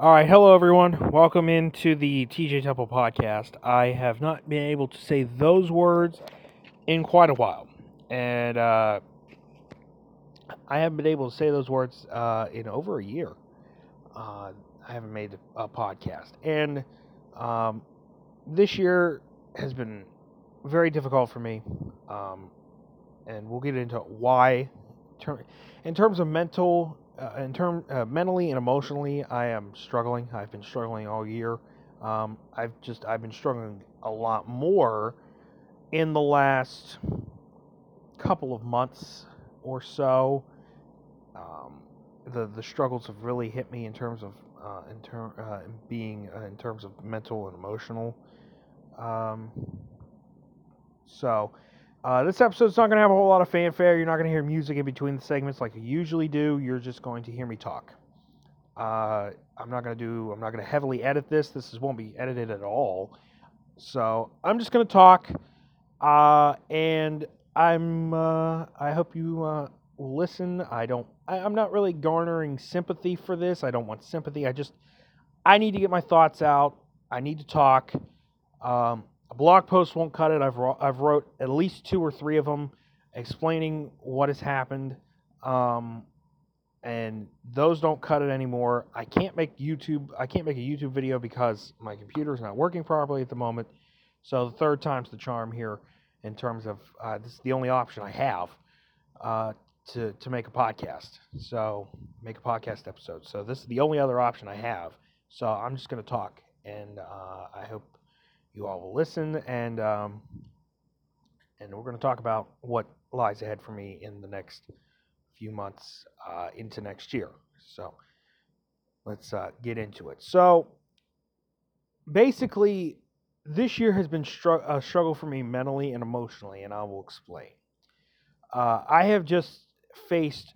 All right, hello everyone. Welcome into the TJ Temple podcast. I have not been able to say those words in quite a while, and uh, I haven't been able to say those words uh, in over a year. Uh, I haven't made a podcast, and um, this year has been very difficult for me, um, and we'll get into why. In terms of mental uh, in term uh, mentally and emotionally, I am struggling. I've been struggling all year. Um, I've just I've been struggling a lot more in the last couple of months or so. Um, the the struggles have really hit me in terms of uh, in term uh, being uh, in terms of mental and emotional. Um, so uh, this episode's not going to have a whole lot of fanfare. You're not going to hear music in between the segments like you usually do. You're just going to hear me talk. Uh, I'm not going to do. I'm not going to heavily edit this. This is, won't be edited at all. So I'm just going to talk, uh, and I'm. Uh, I hope you uh, listen. I don't. I, I'm not really garnering sympathy for this. I don't want sympathy. I just. I need to get my thoughts out. I need to talk. Um, a blog post won't cut it. I've I've wrote at least two or three of them explaining what has happened, um, and those don't cut it anymore. I can't make YouTube. I can't make a YouTube video because my computer is not working properly at the moment. So the third time's the charm here, in terms of uh, this is the only option I have uh, to to make a podcast. So make a podcast episode. So this is the only other option I have. So I'm just going to talk, and uh, I hope you all will listen, and um, and we're going to talk about what lies ahead for me in the next few months uh, into next year. So let's uh, get into it. So basically, this year has been str- a struggle for me mentally and emotionally, and I will explain. Uh, I have just faced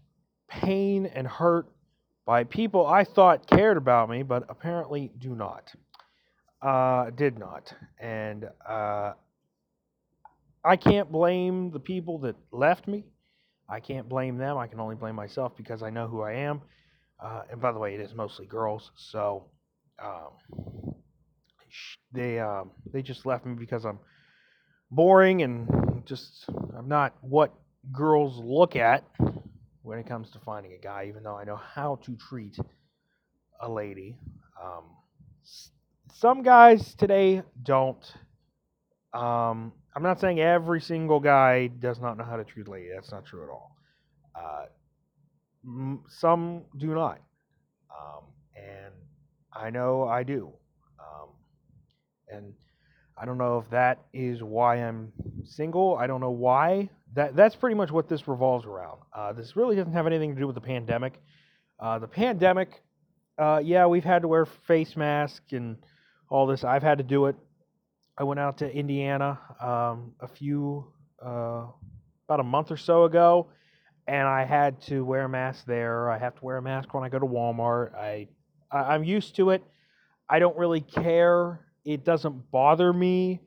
pain and hurt by people I thought cared about me, but apparently do not. Uh, did not. And uh, I can't blame the people that left me. I can't blame them. I can only blame myself because I know who I am. Uh, and by the way, it is mostly girls. So um, they um, they just left me because I'm boring and just I'm not what girls look at when it comes to finding a guy. Even though I know how to treat a lady. Um, some guys today don't. Um, I'm not saying every single guy does not know how to treat a lady. That's not true at all. Uh, some do not, um, and I know I do. Um, and I don't know if that is why I'm single. I don't know why. That that's pretty much what this revolves around. Uh, this really doesn't have anything to do with the pandemic. Uh, the pandemic, uh, yeah, we've had to wear face masks and all this. I've had to do it. I went out to Indiana um, a few, uh, about a month or so ago, and I had to wear a mask there. I have to wear a mask when I go to Walmart. I, I am used to it. I don't really care. It doesn't bother me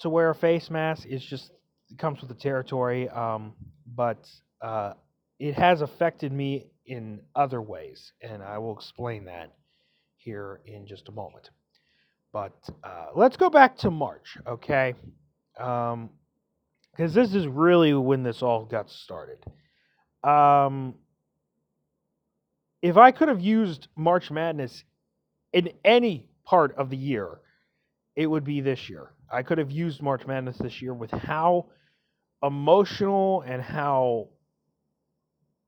to wear a face mask. It's just it comes with the territory. Um, but uh, it has affected me in other ways, and I will explain that here in just a moment. But uh, let's go back to March, okay? Because um, this is really when this all got started. Um, if I could have used March Madness in any part of the year, it would be this year. I could have used March Madness this year with how emotional and how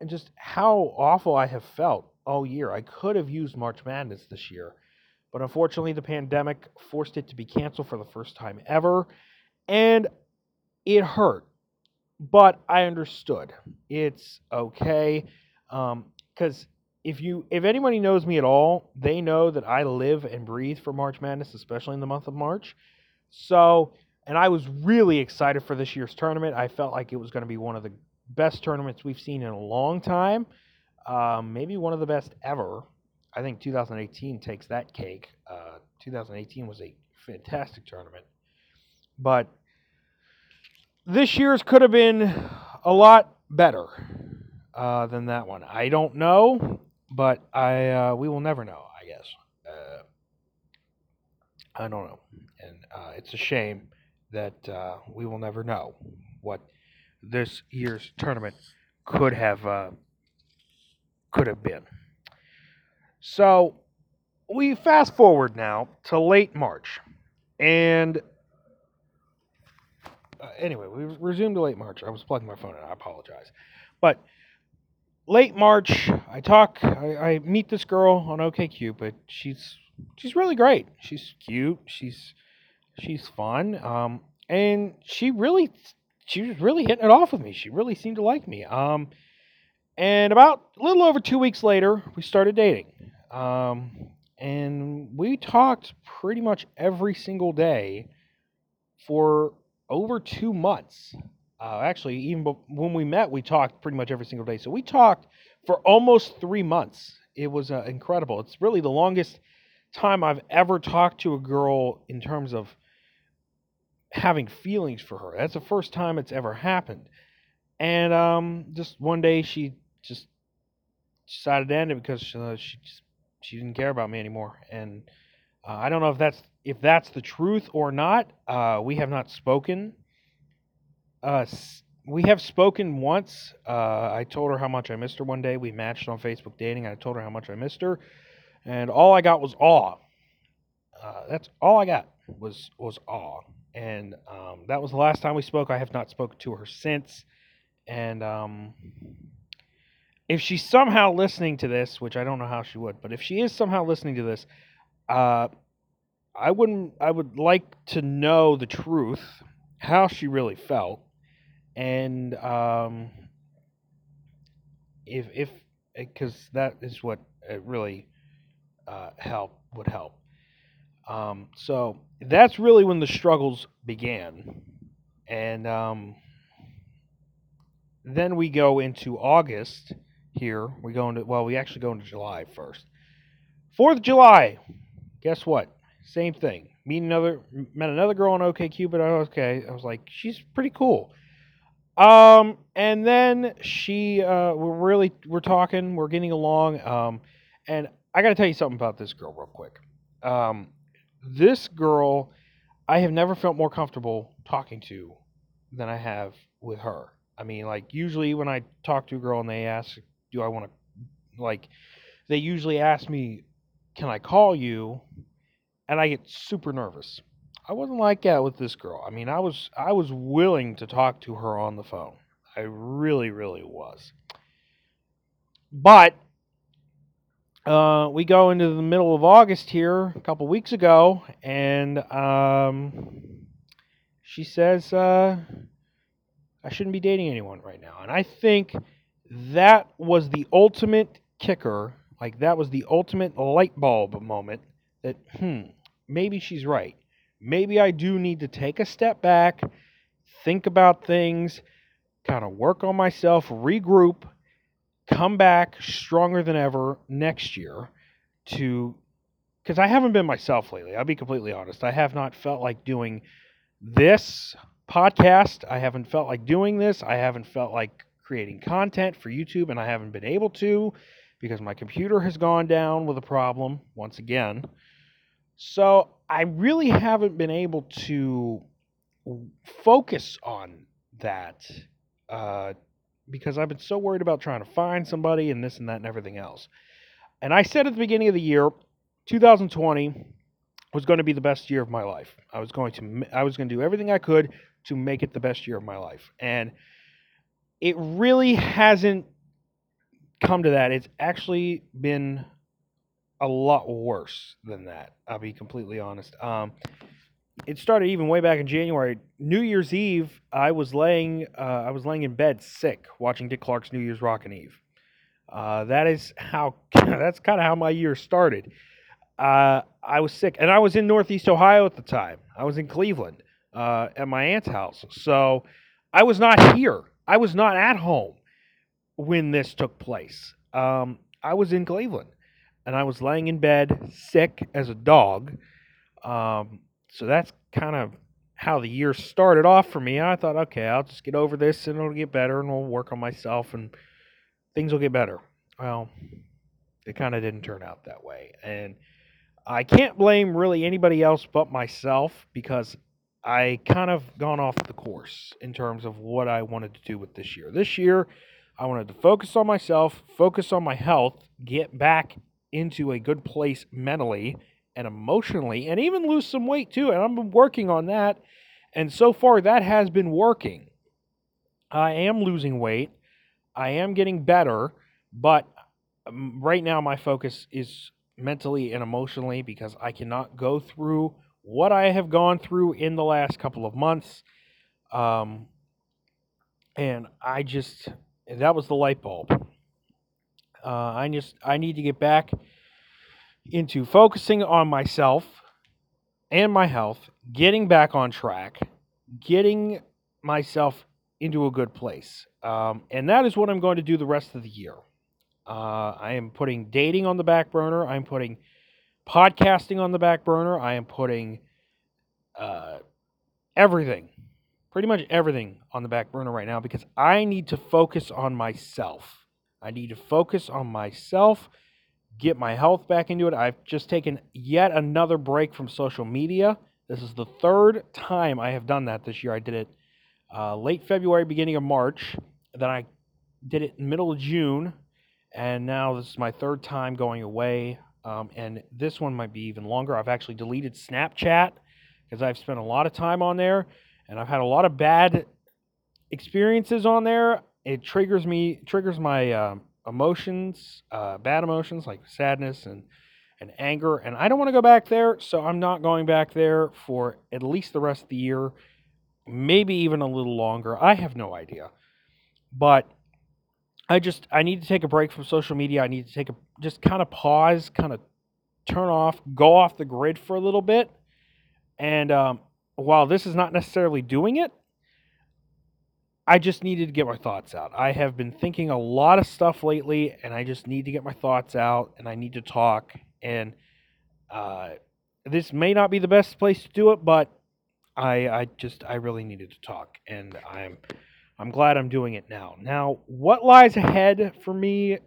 and just how awful I have felt all year. I could have used March Madness this year, but unfortunately, the pandemic forced it to be canceled for the first time ever, and it hurt. But I understood. It's okay, because um, if you if anybody knows me at all, they know that I live and breathe for March Madness, especially in the month of March. So, and I was really excited for this year's tournament. I felt like it was going to be one of the best tournaments we've seen in a long time. Um, maybe one of the best ever. I think 2018 takes that cake. Uh, 2018 was a fantastic tournament. But this year's could have been a lot better uh, than that one. I don't know. but I uh, we will never know. I guess uh, I don't know, and uh, it's a shame that uh, we will never know what this year's tournament could have uh, could have been. So we fast forward now to late March, and uh, anyway, we resumed to late March. I was plugging my phone in. I apologize, but late March, I talk. I, I meet this girl on OKCupid. She's she's really great. She's cute. She's she's fun. Um, and she really she was really hitting it off with me. She really seemed to like me. Um, and about a little over two weeks later, we started dating. Um, and we talked pretty much every single day for over two months. Uh, actually, even when we met, we talked pretty much every single day. So we talked for almost three months. It was uh, incredible. It's really the longest time I've ever talked to a girl in terms of having feelings for her. That's the first time it's ever happened. And um, just one day, she just decided to end it because uh, she just she didn't care about me anymore. And uh, I don't know if that's if that's the truth or not. Uh, we have not spoken. Uh, we have spoken once. Uh, I told her how much I missed her one day. We matched on Facebook dating. I told her how much I missed her, and all I got was awe. Uh, that's all I got was was awe, and um, that was the last time we spoke. I have not spoken to her since, and um, if she's somehow listening to this, which I don't know how she would, but if she is somehow listening to this, uh, I wouldn't. I would like to know the truth, how she really felt, and um, if if because that is what it really uh, help would help. Um, so that's really when the struggles began, and um, then we go into August here. We go into well, we actually go into July first. Fourth of July. Guess what? Same thing. Meet another met another girl on OKCupid. I okay. I was like, she's pretty cool. Um, and then she uh, we're really we're talking, we're getting along. Um, and I got to tell you something about this girl real quick. Um, this girl, I have never felt more comfortable talking to than I have with her. I mean, like usually when I talk to a girl and they ask do I want to like they usually ask me can I call you and I get super nervous. I wasn't like that with this girl. I mean, I was I was willing to talk to her on the phone. I really really was. But uh, we go into the middle of August here a couple weeks ago, and um, she says uh, I shouldn't be dating anyone right now. And I think that was the ultimate kicker. Like that was the ultimate light bulb moment that, hmm, maybe she's right. Maybe I do need to take a step back, think about things, kind of work on myself, regroup, come back stronger than ever next year to because I haven't been myself lately. I'll be completely honest. I have not felt like doing this podcast. I haven't felt like doing this. I haven't felt like creating content for YouTube, and I haven't been able to because my computer has gone down with a problem once again. So I really haven't been able to focus on that uh, because I've been so worried about trying to find somebody and this and that and everything else. And I said at the beginning of the year, 2020 was going to be the best year of my life. I was going to I was going to do everything I could to make it the best year of my life. And it really hasn't come to that. It's actually been a lot worse than that. I'll be completely honest. Um, it started even way back in January. New Year's Eve, I was laying, uh, I was laying in bed sick, watching Dick Clark's New Year's Rockin' Eve. Uh, that is how. that's kind of how my year started. Uh, I was sick, and I was in Northeast Ohio at the time. I was in Cleveland uh, at my aunt's house, so I was not here. I was not at home when this took place. Um, I was in Cleveland and I was laying in bed sick as a dog. Um, so that's kind of how the year started off for me. I thought, okay, I'll just get over this and it'll get better and we'll work on myself and things will get better. Well, it kind of didn't turn out that way. And I can't blame really anybody else but myself because I kind of gone off the course in terms of what I wanted to do with this year. This year, I wanted to focus on myself, focus on my health, get back into a good place mentally and emotionally, and even lose some weight too. And I've been working on that. And so far, that has been working. I am losing weight. I am getting better, but um, right now my focus is mentally and emotionally because I cannot go through what I have gone through in the last couple of months. Um, and I just, that was the light bulb. Uh, I just, I need to get back into focusing on myself and my health, getting back on track, getting myself into a good place. Um, and that is what I'm going to do the rest of the year. Uh, I am putting dating on the back burner. I'm putting podcasting on the back burner. I am putting uh, everything, pretty much everything on the back burner right now because I need to focus on myself. I need to focus on myself, get my health back into it. I've just taken yet another break from social media. This is the third time I have done that this year. I did it uh, late February, beginning of March. Then I did it middle of June and now this is my third time going away. Um, and this one might be even longer. I've actually deleted Snapchat because I've spent a lot of time on there, and I've had a lot of bad experiences on there. It triggers me, triggers my uh, emotions, uh, bad emotions like sadness and and anger, and I don't want to go back there. So I'm not going back there for at least the rest of the year, maybe even a little longer. I have no idea, but I just I need to take a break from social media. I need to take a just kind of pause, kind of turn off, go off the grid for a little bit. And um, while this is not necessarily doing it, I just needed to get my thoughts out. I have been thinking a lot of stuff lately, and I just need to get my thoughts out, and I need to talk. And uh, this may not be the best place to do it, but I I just I really needed to talk, and I'm I'm glad I'm doing it now. Now, what lies ahead for me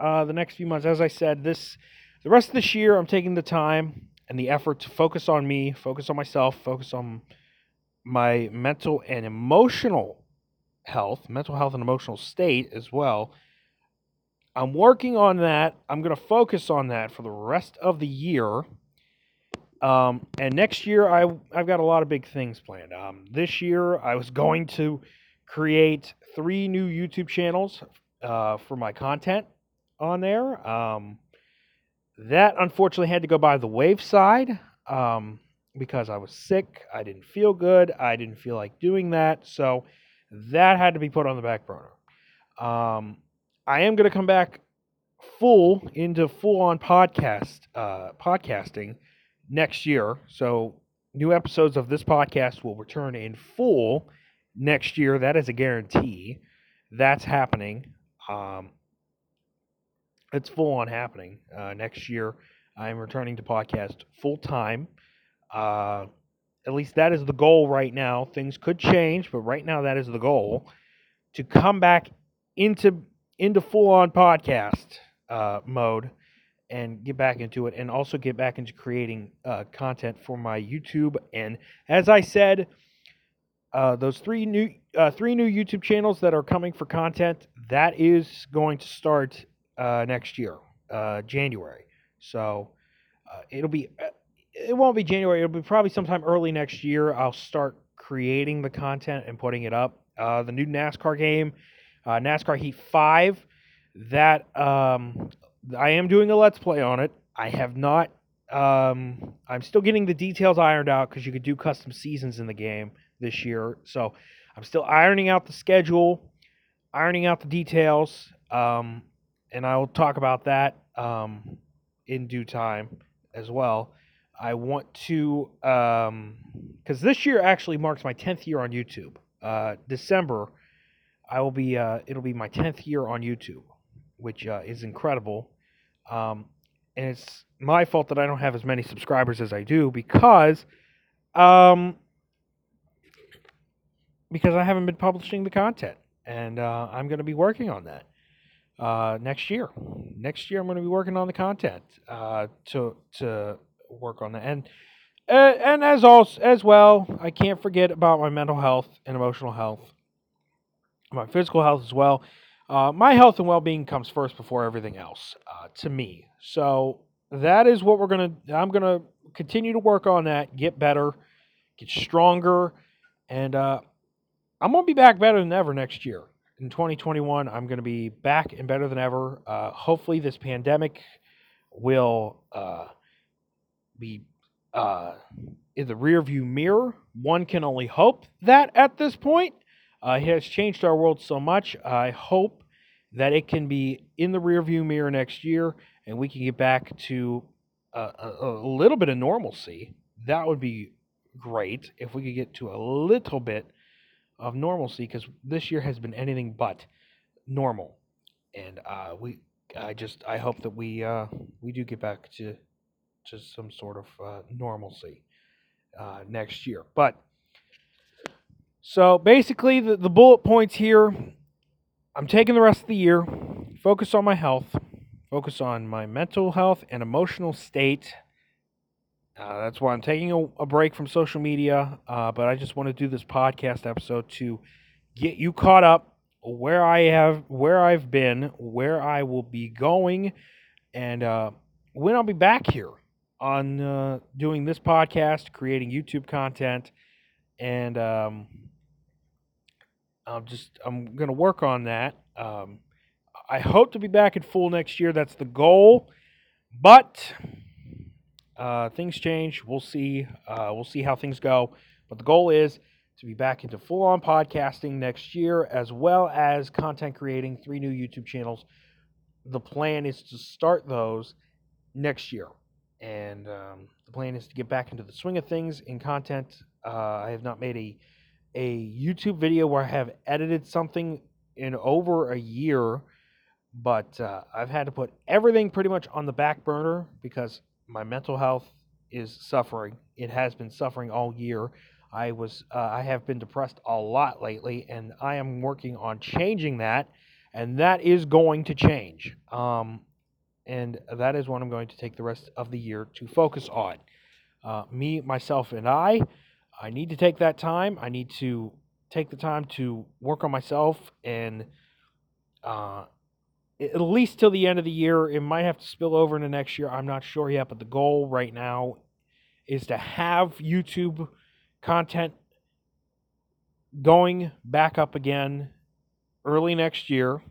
uh, the next few months? As I said, this the rest of this year, I'm taking the time and the effort to focus on me, focus on myself, focus on my mental and emotional health, mental health and emotional state as well. I'm working on that. I'm going to focus on that for the rest of the year. Um, and next year, I I've got a lot of big things planned. Um, this year, I was going to create three new YouTube channels uh, for my content on there. Um, that unfortunately had to go by the wave side um, because I was sick. I didn't feel good. I didn't feel like doing that. So that had to be put on the back burner. Um, I am going to come back full into full on podcast uh, podcasting next year. So new episodes of this podcast will return in full next year. That is a guarantee. That's happening. Um, it's full on happening uh, next year. I'm returning to podcast full time. Uh, at least that is the goal right now. Things could change, but right now that is the goal to come back into into full on podcast uh, mode and get back into it, and also get back into creating uh, content for my YouTube. And as I said uh, those three new uh, three new YouTube channels that are coming for content that is going to start uh, next year, uh, January. So uh, it'll be uh, it won't be January. It'll be probably sometime early next year. I'll start creating the content and putting it up. the new NASCAR game, NASCAR Heat Five. That um, I am doing a let's play on it. I have not. Um, I'm still getting the details ironed out because you could do custom seasons in the game this year. So I'm still ironing out the schedule, ironing out the details, um, and I will talk about that um, in due time as well. I want to, because um, this year actually marks my 10th year on YouTube. Uh, December, I will be, uh, it'll be my 10th year on YouTube, which uh, is incredible. Um, and it's my fault that I don't have as many subscribers as I do because um, because I haven't been publishing the content, and uh, I'm going to be working on that. uh, next year. Next year, I'm going to be working on the content uh, to to work on that. And uh, and as also as well, I can't forget about my mental health and emotional health, my physical health as well. Uh, my health and well-being comes first before everything else uh, to me. So that is what we're gonna. I'm gonna continue to work on that, get better, get stronger, and I'm gonna be back better than ever next year. In 2021, I'm gonna be back and better than ever. Uh, hopefully, this pandemic will uh, be uh, in the rearview mirror. One can only hope that at this point. Uh, it has changed our world so much. I hope that it can be in the rearview mirror next year and we can get back to a, a, a little bit of normalcy. That would be great if we could get to a little bit of normalcy because this year has been anything but normal. And uh, we, I just, I hope that we, uh, we do get back to, to some sort of uh, normalcy uh, next year. But so basically, the, the bullet points here I'm taking the rest of the year, focus on my health, focus on my mental health and emotional state. Uh, that's why I'm taking a, a break from social media, uh, but I just want to do this podcast episode to get you caught up where I have, where I've been, where I will be going, and uh, when I'll be back here on uh, doing this podcast, creating YouTube content, and um, I'm just I'm gonna work on that. Um, I hope to be back at full next year. That's the goal, but uh, things change. We'll see. Uh, we'll see how things go. But the goal is to be back into full on podcasting next year, as well as content creating. Three new YouTube channels. The plan is to start those next year, and um, the plan is to get back into the swing of things in content. Uh, I have not made a a YouTube video where I have edited something in over a year, but uh, I've had to put everything pretty much on the back burner because my mental health is suffering. It has been suffering all year. I was uh, I have been depressed a lot lately, and I am working on changing that, and that is going to change. Um, and that is what I'm going to take the rest of the year to focus on. Uh, me, myself, and I I need to take that time. I need to take the time to work on myself and uh, at least till the end of the year. It might have to spill over into next year. I'm not sure yet, but the goal right now is to have YouTube content going back up again early next year.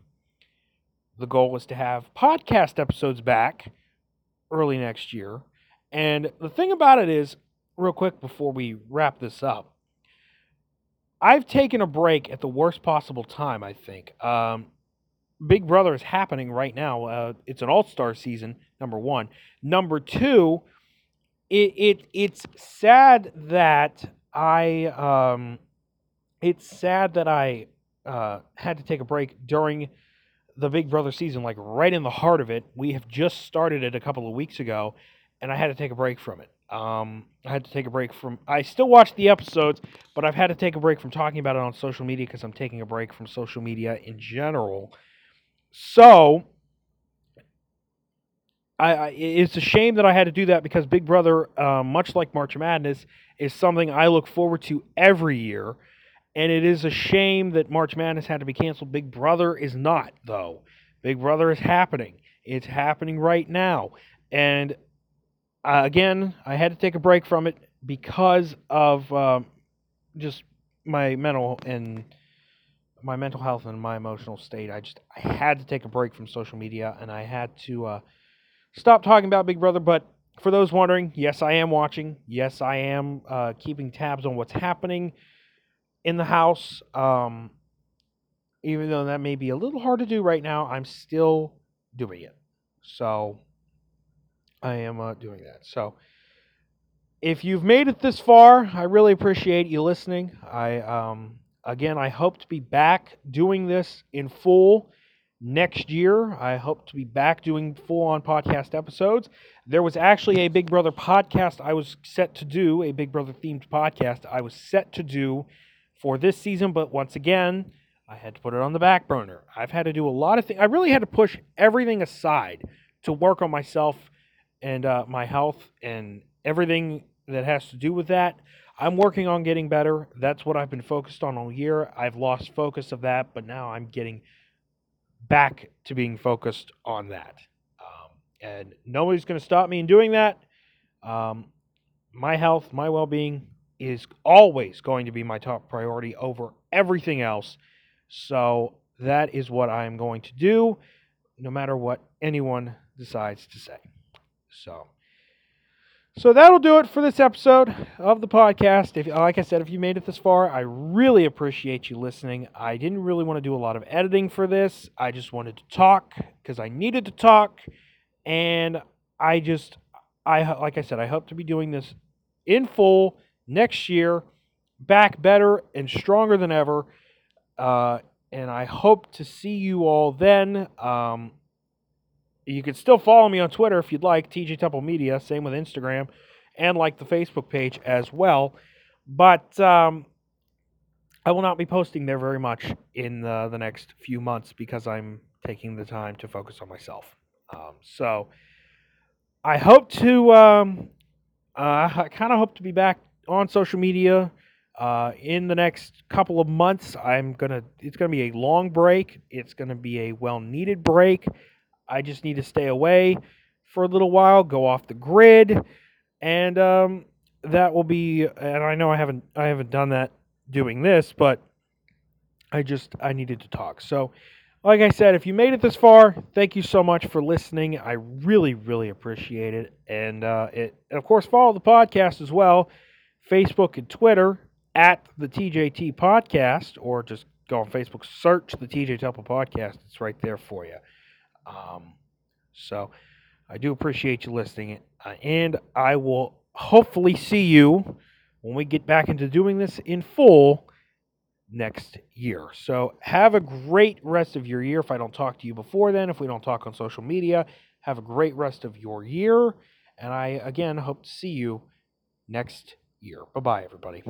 The goal is to have podcast episodes back early next year. And the thing about it is, real quick before we wrap this up. I've taken a break at the worst possible time, I think. Um, Big Brother is happening right now. Uh, it's an all star season, number one. Number two, it, it it's sad that I um, it's sad that I uh, had to take a break during the Big Brother season, like right in the heart of it. We have just started it a couple of weeks ago, and I had to take a break from it. Um, I had to take a break from. I still watch the episodes, but I've had to take a break from talking about it on social media because I'm taking a break from social media in general. So, I, I, it's a shame that I had to do that because Big Brother, uh, much like March Madness, is something I look forward to every year. And it is a shame that March Madness had to be canceled. Big Brother is not, though. Big Brother is happening. It's happening right now. And uh, again, I had to take a break from it because of um, just my mental and my mental health and my emotional state. I just I had to take a break from social media and I had to uh, stop talking about Big Brother. But for those wondering, yes, I am watching. Yes, I am uh, keeping tabs on what's happening in the house. Um, even though that may be a little hard to do right now, I'm still doing it. So I am uh, doing that. So if you've made it this far, I really appreciate you listening. I um, again, I hope to be back doing this in full next year. I hope to be back doing full on podcast episodes. There was actually a Big Brother podcast I was set to do, a Big Brother themed podcast I was set to do for this season, but once again, I had to put it on the back burner. I've had to do a lot of things. I really had to push everything aside to work on myself and uh, my health and everything that has to do with that. I'm working on getting better. That's what I've been focused on all year. I've lost focus of that, but now I'm getting back to being focused on that. Um, and nobody's going to stop me in doing that. Um, my health, my well being is always going to be my top priority over everything else. So that is what I'm going to do, no matter what anyone decides to say. So. So that'll do it for this episode of the podcast. If, like I said, if you made it this far, I really appreciate you listening. I didn't really want to do a lot of editing for this. I just wanted to talk because I needed to talk, and I just, I like I said, I hope to be doing this in full next year, back better and stronger than ever. Uh, and I hope to see you all then. Um, you can still follow me on Twitter if you'd like, TJ Temple Media. Same with Instagram, and like the Facebook page as well. But um, I will not be posting there very much in the, the next few months because I'm taking the time to focus on myself. Um, so I hope to, um, uh, I kind of hope to be back on social media uh, in the next couple of months. I'm gonna, it's gonna be a long break. It's gonna be a well needed break. I just need to stay away for a little while, go off the grid, and um, that will be. And I know I haven't I haven't done that doing this, but I just I needed to talk. So, like I said, if you made it this far, thank you so much for listening. I really really appreciate it, and uh, it and of course follow the podcast as well, Facebook and Twitter at the TJT Podcast, or just go on Facebook, search the TJ Temple Podcast. It's right there for you. Um, so I do appreciate you listening, uh, and I will hopefully see you when we get back into doing this in full next year. So have a great rest of your year. If I don't talk to you before then, if we don't talk on social media, have a great rest of your year. And I again hope to see you next year. Bye bye, everybody.